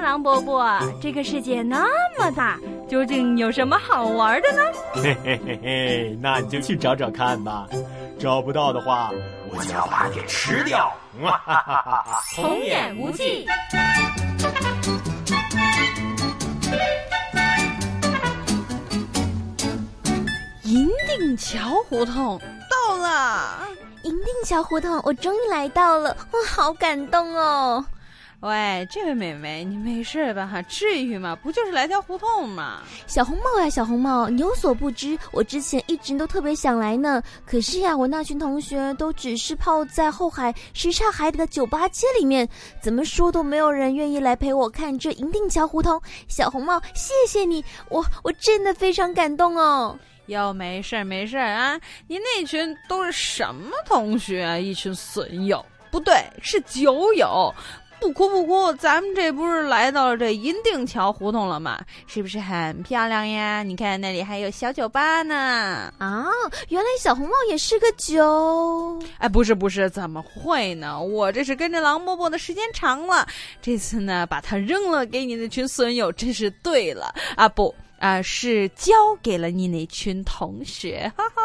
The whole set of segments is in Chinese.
狼伯伯，这个世界那么大，究竟有什么好玩的呢？嘿嘿嘿嘿，那你就去找找看吧。找不到的话，我就要把你给吃掉。哈哈哈哈童言无忌。银锭桥胡同到了，银锭桥胡同，我终于来到了，我好感动哦。喂，这位美眉，你没事吧？至于吗？不就是来条胡同吗？小红帽呀，小红帽，你有所不知，我之前一直都特别想来呢。可是呀，我那群同学都只是泡在后海什刹海底的酒吧街里面，怎么说都没有人愿意来陪我看这银锭桥胡同。小红帽，谢谢你，我我真的非常感动哦。哟，没事儿没事儿啊，你那群都是什么同学啊？一群损友，不对，是酒友。不哭不哭，咱们这不是来到了这银锭桥胡同了吗？是不是很漂亮呀？你看那里还有小酒吧呢。啊，原来小红帽也是个酒。哎，不是不是，怎么会呢？我这是跟着狼伯伯的时间长了，这次呢把它扔了给你那群损友，真是对了啊！不啊，是交给了你那群同学，哈哈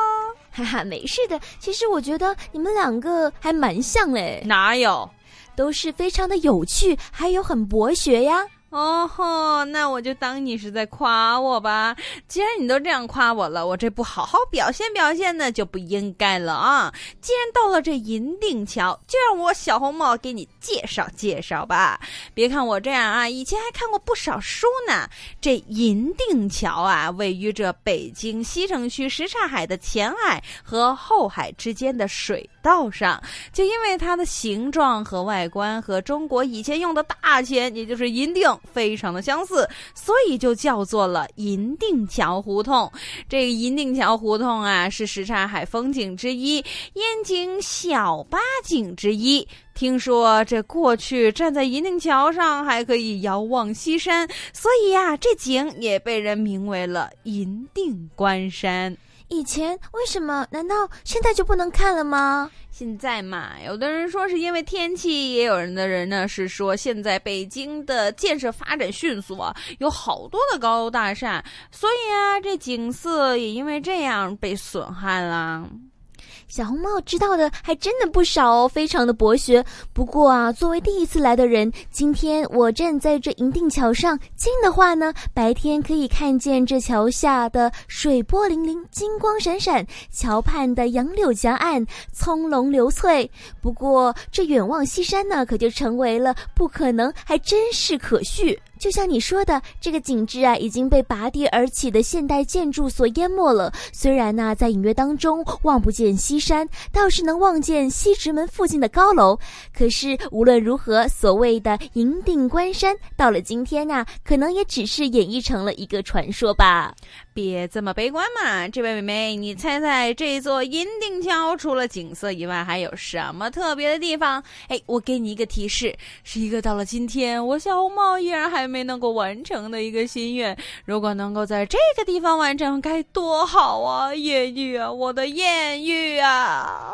哈哈，没事的。其实我觉得你们两个还蛮像嘞。哪有？都是非常的有趣，还有很博学呀。哦吼，那我就当你是在夸我吧。既然你都这样夸我了，我这不好好表现表现呢，就不应该了啊！既然到了这银锭桥，就让我小红帽给你介绍介绍吧。别看我这样啊，以前还看过不少书呢。这银锭桥啊，位于这北京西城区什刹海的前海和后海之间的水道上。就因为它的形状和外观和中国以前用的大钱，也就是银锭。非常的相似，所以就叫做了银锭桥胡同。这个银锭桥胡同啊，是什刹海风景之一，燕京小八景之一。听说这过去站在银锭桥上还可以遥望西山，所以呀，这景也被人名为了银锭关山。以前为什么？难道现在就不能看了吗？现在嘛，有的人说是因为天气，也有人的人呢是说现在北京的建设发展迅速啊，有好多的高楼大厦，所以啊，这景色也因为这样被损害了。小红帽知道的还真的不少哦，非常的博学。不过啊，作为第一次来的人，今天我站在这银锭桥上，近的话呢，白天可以看见这桥下的水波粼粼、金光闪闪；桥畔的杨柳夹岸，葱茏流翠。不过这远望西山呢，可就成为了不可能，还真是可续。就像你说的，这个景致啊，已经被拔地而起的现代建筑所淹没了。虽然呢，在隐约当中望不见西山，倒是能望见西直门附近的高楼。可是无论如何，所谓的银锭关山，到了今天呢，可能也只是演绎成了一个传说吧。别这么悲观嘛，这位美眉，你猜猜这座银锭桥除了景色以外，还有什么特别的地方？哎，我给你一个提示，是一个到了今天我小红帽依然还没能够完成的一个心愿。如果能够在这个地方完成，该多好啊！艳遇啊，我的艳遇啊！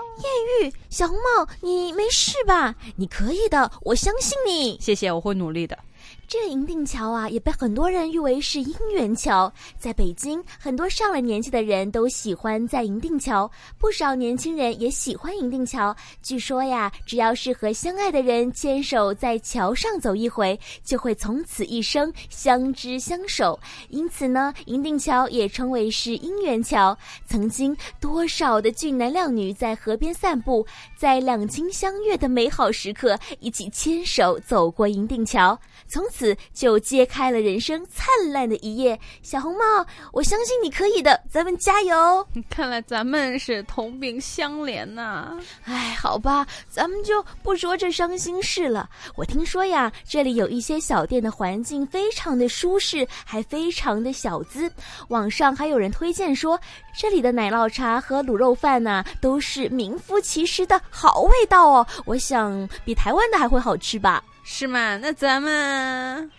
艳遇，小红帽，你没事吧？你可以的，我相信你。谢谢，我会努力的。这银锭桥啊，也被很多人誉为是姻缘桥。在北京，很多上了年纪的人都喜欢在银锭桥，不少年轻人也喜欢银锭桥。据说呀，只要是和相爱的人牵手在桥上走一回，就会从此一生相知相守。因此呢，银锭桥也称为是姻缘桥。曾经多少的俊男靓女在河边散步，在两情相悦的美好时刻，一起牵手走过银锭桥，从此。就揭开了人生灿烂的一页，小红帽，我相信你可以的，咱们加油！看来咱们是同病相怜呐。哎，好吧，咱们就不说这伤心事了。我听说呀，这里有一些小店的环境非常的舒适，还非常的小资。网上还有人推荐说，这里的奶酪茶和卤肉饭呐，都是名副其实的好味道哦。我想比台湾的还会好吃吧。是吗？那咱们，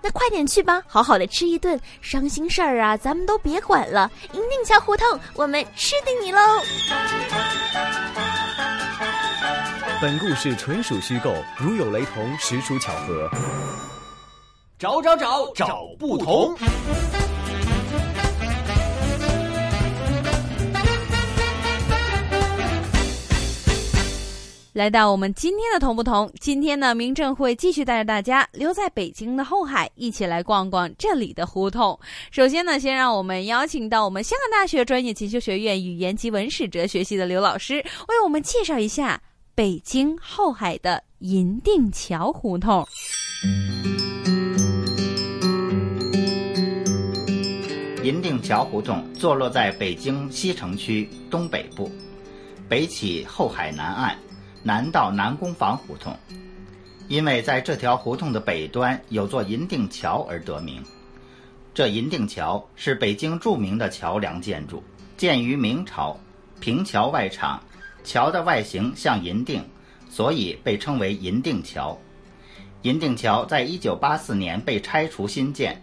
那快点去吧，好好的吃一顿。伤心事儿啊，咱们都别管了。银锭桥胡同，我们吃定你喽！本故事纯属虚构，如有雷同，实属巧合。找找找找不同。来到我们今天的同不同，今天呢，明正会继续带着大家留在北京的后海，一起来逛逛这里的胡同。首先呢，先让我们邀请到我们香港大学专业进修学院语言及文史哲学系的刘老师，为我们介绍一下北京后海的银锭桥胡同。银锭桥胡同坐落在北京西城区东北部，北起后海南岸。南到南宫房胡同，因为在这条胡同的北端有座银锭桥而得名。这银锭桥是北京著名的桥梁建筑，建于明朝，平桥外敞，桥的外形像银锭，所以被称为银锭桥。银锭桥在一九八四年被拆除新建，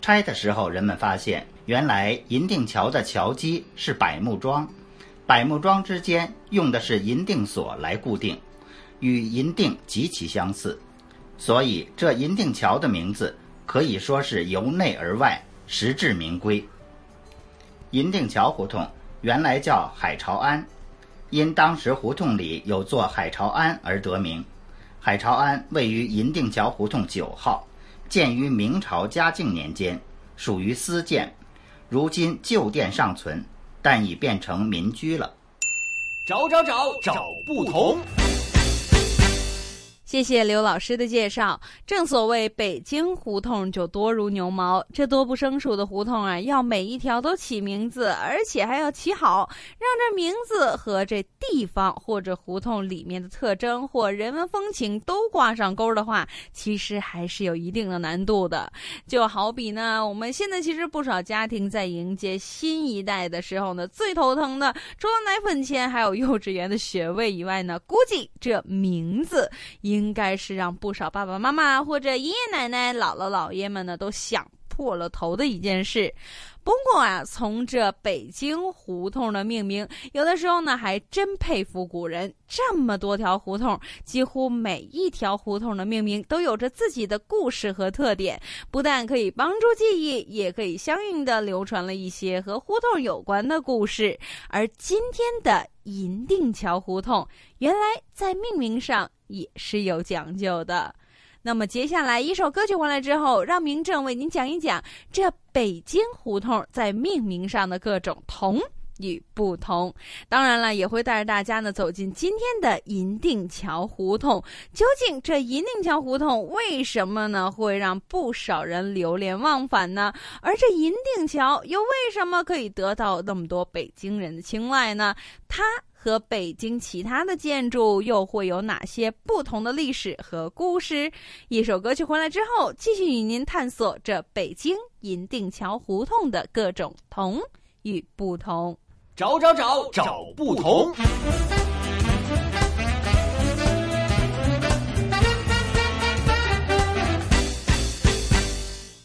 拆的时候人们发现，原来银锭桥的桥基是柏木桩。百木桩之间用的是银锭锁来固定，与银锭极其相似，所以这银锭桥的名字可以说是由内而外，实至名归。银锭桥胡同原来叫海潮庵，因当时胡同里有座海潮庵而得名。海潮庵位于银锭桥胡同九号，建于明朝嘉靖年间，属于私建，如今旧店尚存。但已变成民居了。找找找找不同。谢谢刘老师的介绍。正所谓北京胡同就多如牛毛，这多不胜数的胡同啊，要每一条都起名字，而且还要起好，让这名字和这地方或者胡同里面的特征或人文风情都挂上钩的话，其实还是有一定的难度的。就好比呢，我们现在其实不少家庭在迎接新一代的时候呢，最头疼的除了奶粉钱还有幼稚园的学位以外呢，估计这名字应。应该是让不少爸爸妈妈或者爷爷奶奶、姥姥姥爷们呢都想破了头的一件事。不过啊，从这北京胡同的命名，有的时候呢还真佩服古人。这么多条胡同，几乎每一条胡同的命名都有着自己的故事和特点，不但可以帮助记忆，也可以相应的流传了一些和胡同有关的故事。而今天的银锭桥胡同，原来在命名上。也是有讲究的。那么接下来一首歌曲完了之后，让明正为您讲一讲这北京胡同在命名上的各种同与不同。当然了，也会带着大家呢走进今天的银锭桥胡同。究竟这银锭桥胡同为什么呢会让不少人流连忘返呢？而这银锭桥又为什么可以得到那么多北京人的青睐呢？它。和北京其他的建筑又会有哪些不同的历史和故事？一首歌曲回来之后，继续与您探索这北京银锭桥胡同的各种同与不同。找找找找不同。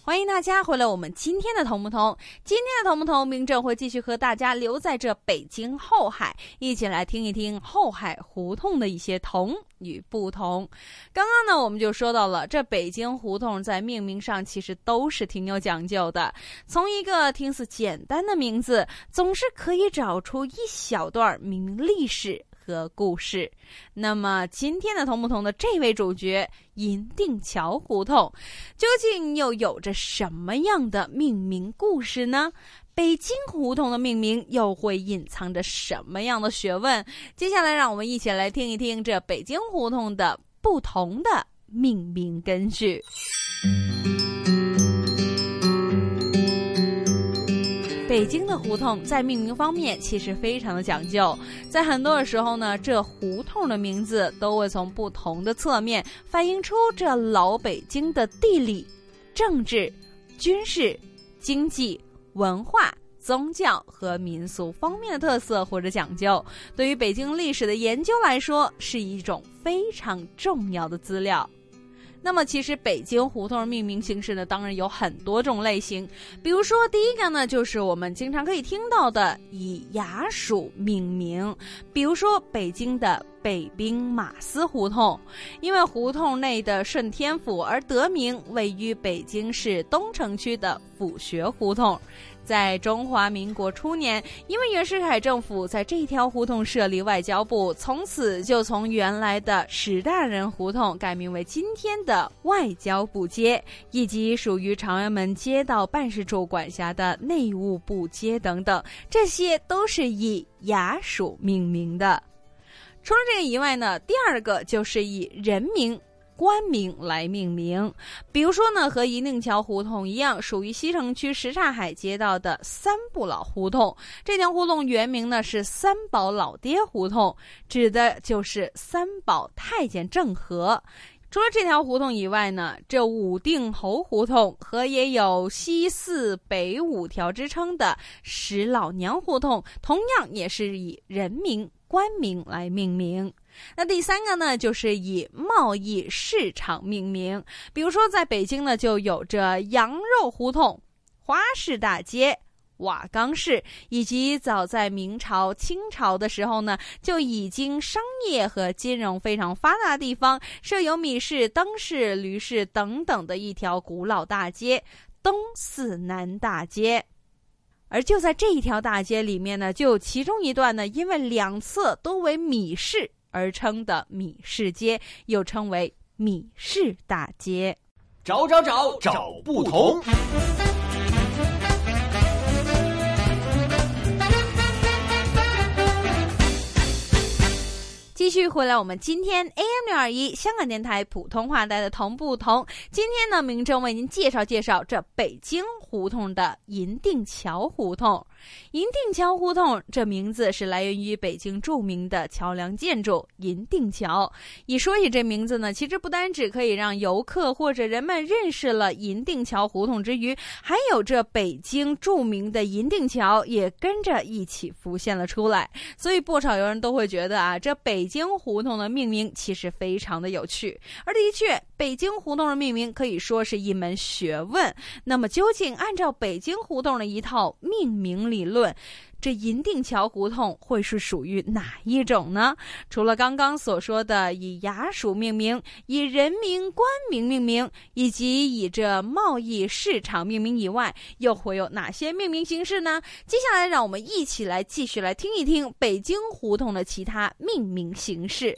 欢迎大家回来，我们今天的同不同？今天的同不同，明正会继续和大家留在这北京后海，一起来听一听后海胡同的一些同与不同。刚刚呢，我们就说到了这北京胡同在命名上其实都是挺有讲究的，从一个听似简单的名字，总是可以找出一小段命名历史。和故事，那么今天的同不同的这位主角银锭桥胡同，究竟又有着什么样的命名故事呢？北京胡同的命名又会隐藏着什么样的学问？接下来，让我们一起来听一听这北京胡同的不同的命名根据。北京的胡同在命名方面其实非常的讲究，在很多的时候呢，这胡同的名字都会从不同的侧面反映出这老北京的地理、政治、军事、经济、文化、宗教和民俗方面的特色或者讲究。对于北京历史的研究来说，是一种非常重要的资料。那么，其实北京胡同命名形式呢，当然有很多种类型。比如说，第一个呢，就是我们经常可以听到的以衙署命名，比如说北京的北兵马司胡同，因为胡同内的顺天府而得名，位于北京市东城区的府学胡同。在中华民国初年，因为袁世凯政府在这条胡同设立外交部，从此就从原来的史大人胡同改名为今天的外交部街，以及属于朝阳门街道办事处管辖的内务部街等等，这些都是以衙署命名的。除了这个以外呢，第二个就是以人名。官名来命名，比如说呢，和银锭桥胡同一样，属于西城区什刹海街道的三不老胡同。这条胡同原名呢是三宝老爹胡同，指的就是三宝太监郑和。除了这条胡同以外呢，这武定侯胡同和也有西四北五条之称的石老娘胡同，同样也是以人名、官名来命名。那第三个呢，就是以贸易市场命名。比如说，在北京呢，就有着羊肉胡同、花市大街、瓦岗市，以及早在明朝、清朝的时候呢，就已经商业和金融非常发达的地方，设有米市、灯市、驴市等等的一条古老大街——东四南大街。而就在这一条大街里面呢，就其中一段呢，因为两侧都为米市。而称的米市街，又称为米市大街。找找找找不同。继续回来，我们今天 AM 六二一香港电台普通话台的同不同。今天呢，明正为您介绍介绍这北京胡同的银锭桥胡同。银锭桥胡同这名字是来源于北京著名的桥梁建筑银锭桥。一说起这名字呢，其实不单只可以让游客或者人们认识了银锭桥胡同之余，还有这北京著名的银锭桥也跟着一起浮现了出来。所以不少游人都会觉得啊，这北京胡同的命名其实非常的有趣。而的确，北京胡同的命名可以说是一门学问。那么，究竟按照北京胡同的一套命名？理论，这银锭桥胡同会是属于哪一种呢？除了刚刚所说的以衙署命名、以人名、官名命名，以及以这贸易市场命名以外，又会有哪些命名形式呢？接下来，让我们一起来继续来听一听北京胡同的其他命名形式。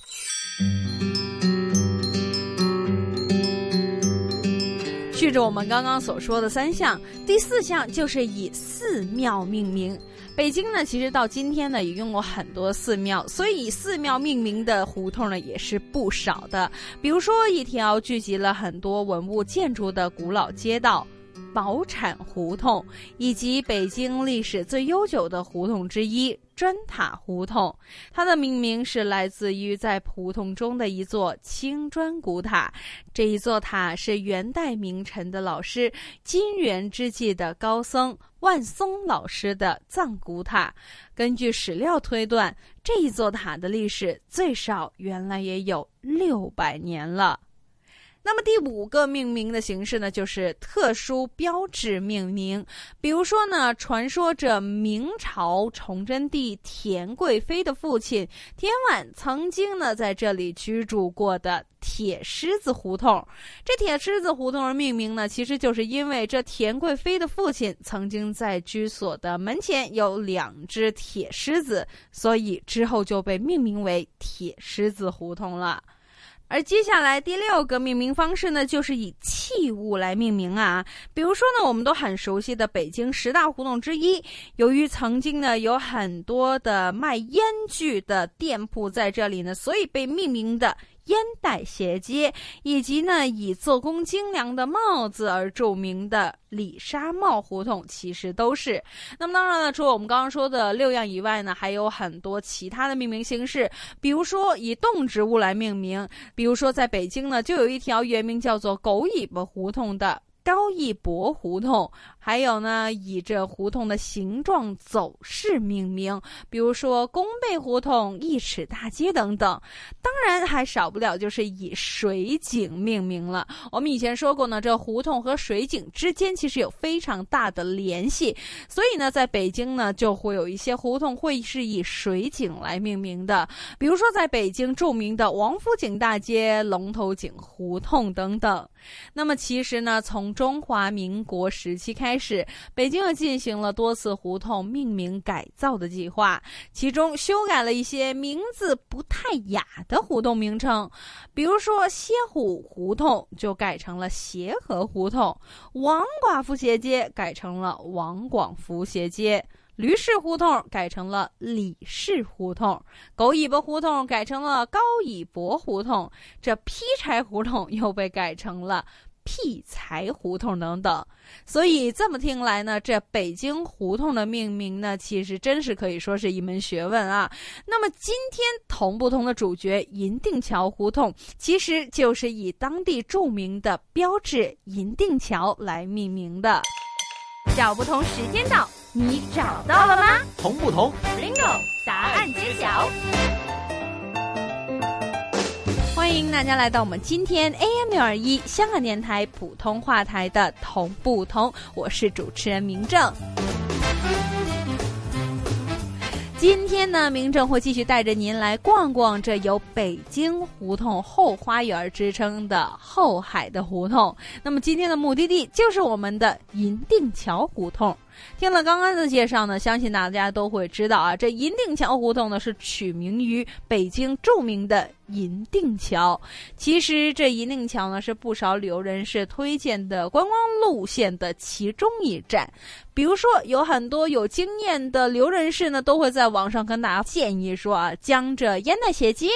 续着我们刚刚所说的三项，第四项就是以寺庙命名。北京呢，其实到今天呢，也用过很多寺庙，所以以寺庙命名的胡同呢，也是不少的。比如说，一条聚集了很多文物建筑的古老街道。宝产胡同，以及北京历史最悠久的胡同之一砖塔胡同，它的命名是来自于在胡同中的一座青砖古塔。这一座塔是元代名臣的老师金元之际的高僧万松老师的藏古塔。根据史料推断，这一座塔的历史最少原来也有六百年了。那么第五个命名的形式呢，就是特殊标志命名。比如说呢，传说着明朝崇祯帝田贵妃的父亲田婉曾经呢在这里居住过的铁狮子胡同。这铁狮子胡同的命名呢，其实就是因为这田贵妃的父亲曾经在居所的门前有两只铁狮子，所以之后就被命名为铁狮子胡同了。而接下来第六个命名方式呢，就是以器物来命名啊。比如说呢，我们都很熟悉的北京十大胡同之一，由于曾经呢有很多的卖烟具的店铺在这里呢，所以被命名的。烟袋斜街，以及呢以做工精良的帽子而著名的李沙帽胡同，其实都是。那么当然了，除了我们刚刚说的六样以外呢，还有很多其他的命名形式，比如说以动植物来命名，比如说在北京呢，就有一条原名叫做狗尾巴胡同的。高义博胡同，还有呢以这胡同的形状走势命名，比如说弓背胡同、一尺大街等等。当然还少不了就是以水井命名了。我们以前说过呢，这胡同和水井之间其实有非常大的联系，所以呢，在北京呢就会有一些胡同会是以水井来命名的，比如说在北京著名的王府井大街、龙头井胡同等等。那么其实呢，从中华民国时期开，开始北京又进行了多次胡同命名改造的计划，其中修改了一些名字不太雅的胡同名称，比如说歇虎胡同就改成了协和胡同，王寡妇斜街改成了王广福斜街。驴市胡同改成了李氏胡同，狗尾巴胡同改成了高尾博胡同，这劈柴胡同又被改成了劈柴胡同等等。所以这么听来呢，这北京胡同的命名呢，其实真是可以说是一门学问啊。那么今天同不同的主角银锭桥胡同，其实就是以当地著名的标志银锭桥来命名的。找不同时间到。你找到了吗？同不同？Bingo！答案揭晓。欢迎大家来到我们今天 AM 六二一香港电台普通话台的同不同，我是主持人明正。今天呢，明正会继续带着您来逛逛这有“北京胡同后花园”之称的后海的胡同。那么今天的目的地就是我们的银锭桥胡同。听了刚刚的介绍呢，相信大家都会知道啊，这银锭桥胡同呢是取名于北京著名的银锭桥。其实这银锭桥呢是不少旅游人士推荐的观光路线的其中一站。比如说，有很多有经验的旅游人士呢，都会在网上跟大家建议说啊，将这烟袋斜街。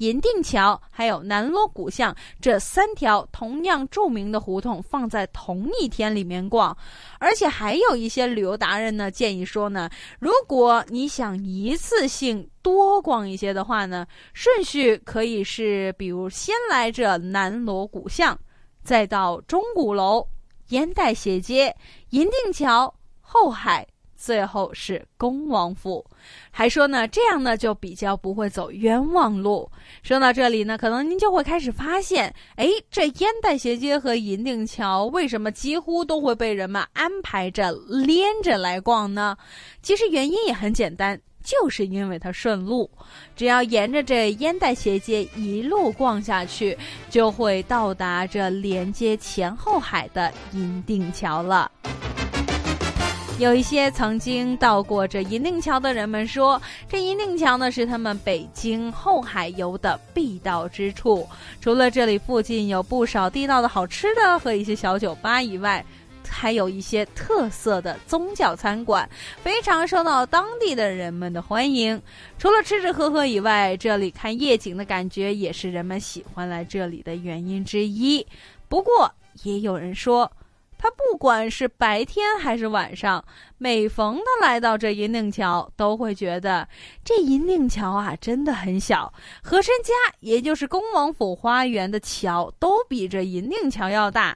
银锭桥还有南锣鼓巷这三条同样著名的胡同放在同一天里面逛，而且还有一些旅游达人呢建议说呢，如果你想一次性多逛一些的话呢，顺序可以是，比如先来这南锣鼓巷，再到钟鼓楼、烟袋斜街、银锭桥、后海。最后是恭王府，还说呢，这样呢就比较不会走冤枉路。说到这里呢，可能您就会开始发现，哎，这烟袋斜街和银锭桥为什么几乎都会被人们安排着连着来逛呢？其实原因也很简单，就是因为它顺路，只要沿着这烟袋斜街一路逛下去，就会到达这连接前后海的银锭桥了。有一些曾经到过这银锭桥的人们说，这银锭桥呢是他们北京后海游的必到之处。除了这里附近有不少地道的好吃的和一些小酒吧以外，还有一些特色的宗教餐馆，非常受到当地的人们的欢迎。除了吃吃喝喝以外，这里看夜景的感觉也是人们喜欢来这里的原因之一。不过，也有人说。他不管是白天还是晚上，每逢的来到这银锭桥，都会觉得这银锭桥啊真的很小。和珅家，也就是恭王府花园的桥，都比这银锭桥要大。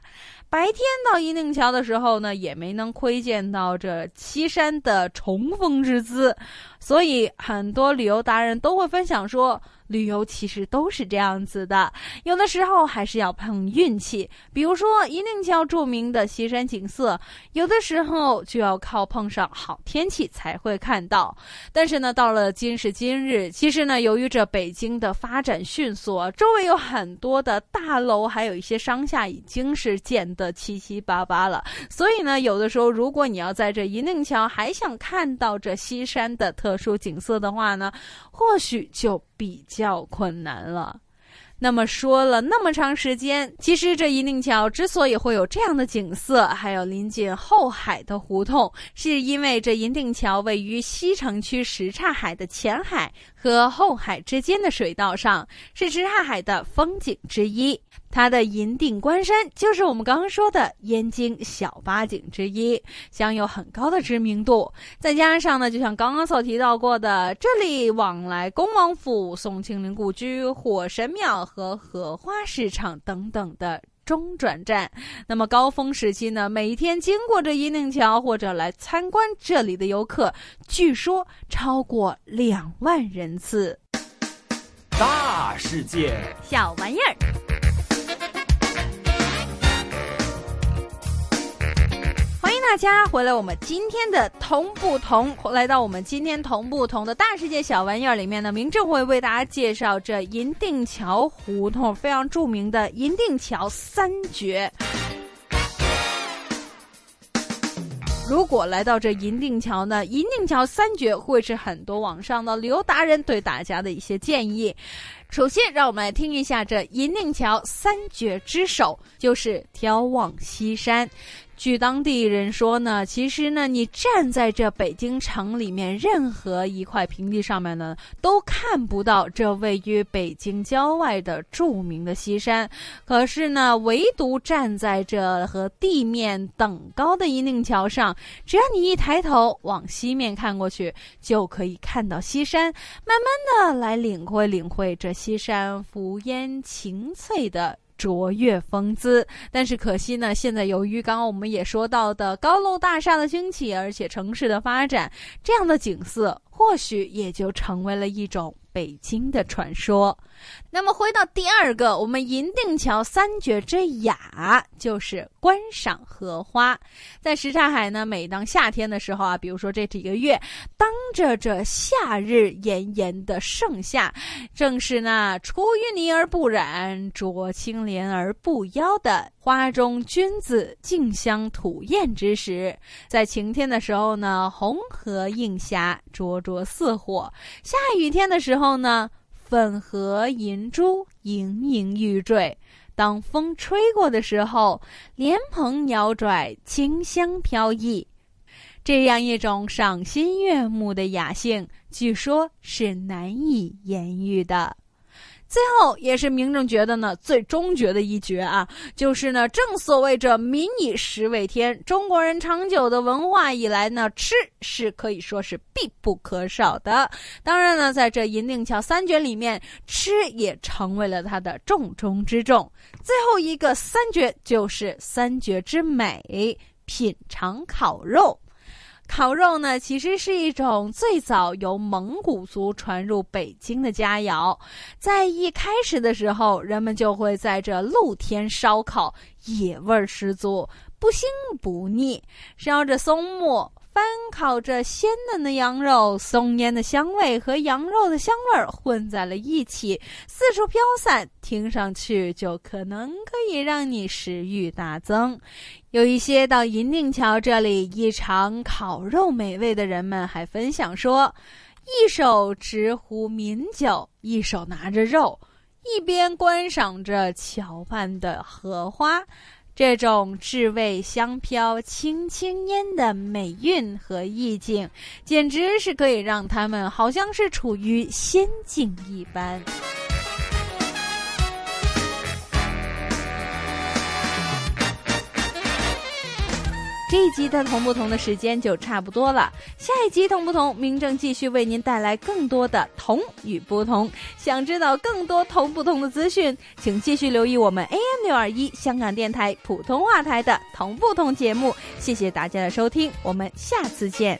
白天到银锭桥的时候呢，也没能窥见到这西山的重峰之姿。所以，很多旅游达人都会分享说。旅游其实都是这样子的，有的时候还是要碰运气。比如说银锭桥著名的西山景色，有的时候就要靠碰上好天气才会看到。但是呢，到了今时今日，其实呢，由于这北京的发展迅速，周围有很多的大楼，还有一些商厦已经是建得七七八八了。所以呢，有的时候如果你要在这银锭桥还想看到这西山的特殊景色的话呢，或许就。比较困难了。那么说了那么长时间，其实这银锭桥之所以会有这样的景色，还有临近后海的胡同，是因为这银锭桥位于西城区什刹海的前海和后海之间的水道上，是什刹海的风景之一。它的银锭关山就是我们刚刚说的燕京小八景之一，享有很高的知名度。再加上呢，就像刚刚所提到过的，这里往来恭王府、宋庆龄故居、火神庙和荷花市场等等的。中转站。那么高峰时期呢，每天经过这伊宁桥或者来参观这里的游客，据说超过两万人次。大世界，小玩意儿。大家回来，我们今天的同不同，来到我们今天同不同的大世界小玩意儿里面呢，明正会为大家介绍这银锭桥胡同非常著名的银锭桥三绝。如果来到这银锭桥呢，银锭桥三绝会是很多网上的旅游达人对大家的一些建议。首先，让我们来听一下这银锭桥三绝之首，就是眺望西山。据当地人说呢，其实呢，你站在这北京城里面任何一块平地上面呢，都看不到这位于北京郊外的著名的西山。可是呢，唯独站在这和地面等高的银锭桥上，只要你一抬头往西面看过去，就可以看到西山。慢慢的来领会领会这西山浮烟晴翠的。卓越风姿，但是可惜呢，现在由于刚刚我们也说到的高楼大厦的兴起，而且城市的发展，这样的景色或许也就成为了一种北京的传说。那么回到第二个，我们银锭桥三绝之雅就是观赏荷花。在什刹海呢，每当夏天的时候啊，比如说这几个月，当着这夏日炎炎的盛夏，正是那出淤泥而不染、濯清涟而不妖的花中君子竞相吐艳之时。在晴天的时候呢，红荷映霞，灼灼似火；下雨天的时候呢。粉荷银珠盈盈欲坠，当风吹过的时候，莲蓬摇拽，清香飘逸。这样一种赏心悦目的雅兴，据说是难以言喻的。最后也是明正觉得呢最终绝的一绝啊，就是呢正所谓这民以食为天，中国人长久的文化以来呢吃是可以说是必不可少的。当然呢，在这银锭桥三绝里面，吃也成为了它的重中之重。最后一个三绝就是三绝之美，品尝烤肉。烤肉呢，其实是一种最早由蒙古族传入北京的佳肴。在一开始的时候，人们就会在这露天烧烤，野味十足，不腥不腻，烧着松木。翻烤着鲜嫩的羊肉，松烟的香味和羊肉的香味混在了一起，四处飘散，听上去就可能可以让你食欲大增。有一些到银锭桥这里一尝烤肉美味的人们还分享说，一手执壶抿酒，一手拿着肉，一边观赏着桥畔的荷花。这种至味香飘、轻轻烟的美韵和意境，简直是可以让他们好像是处于仙境一般。这一集的同不同的时间就差不多了，下一集同不同，明正继续为您带来更多的同与不同。想知道更多同不同的资讯，请继续留意我们 AM 六二一香港电台普通话台的同不同节目。谢谢大家的收听，我们下次见。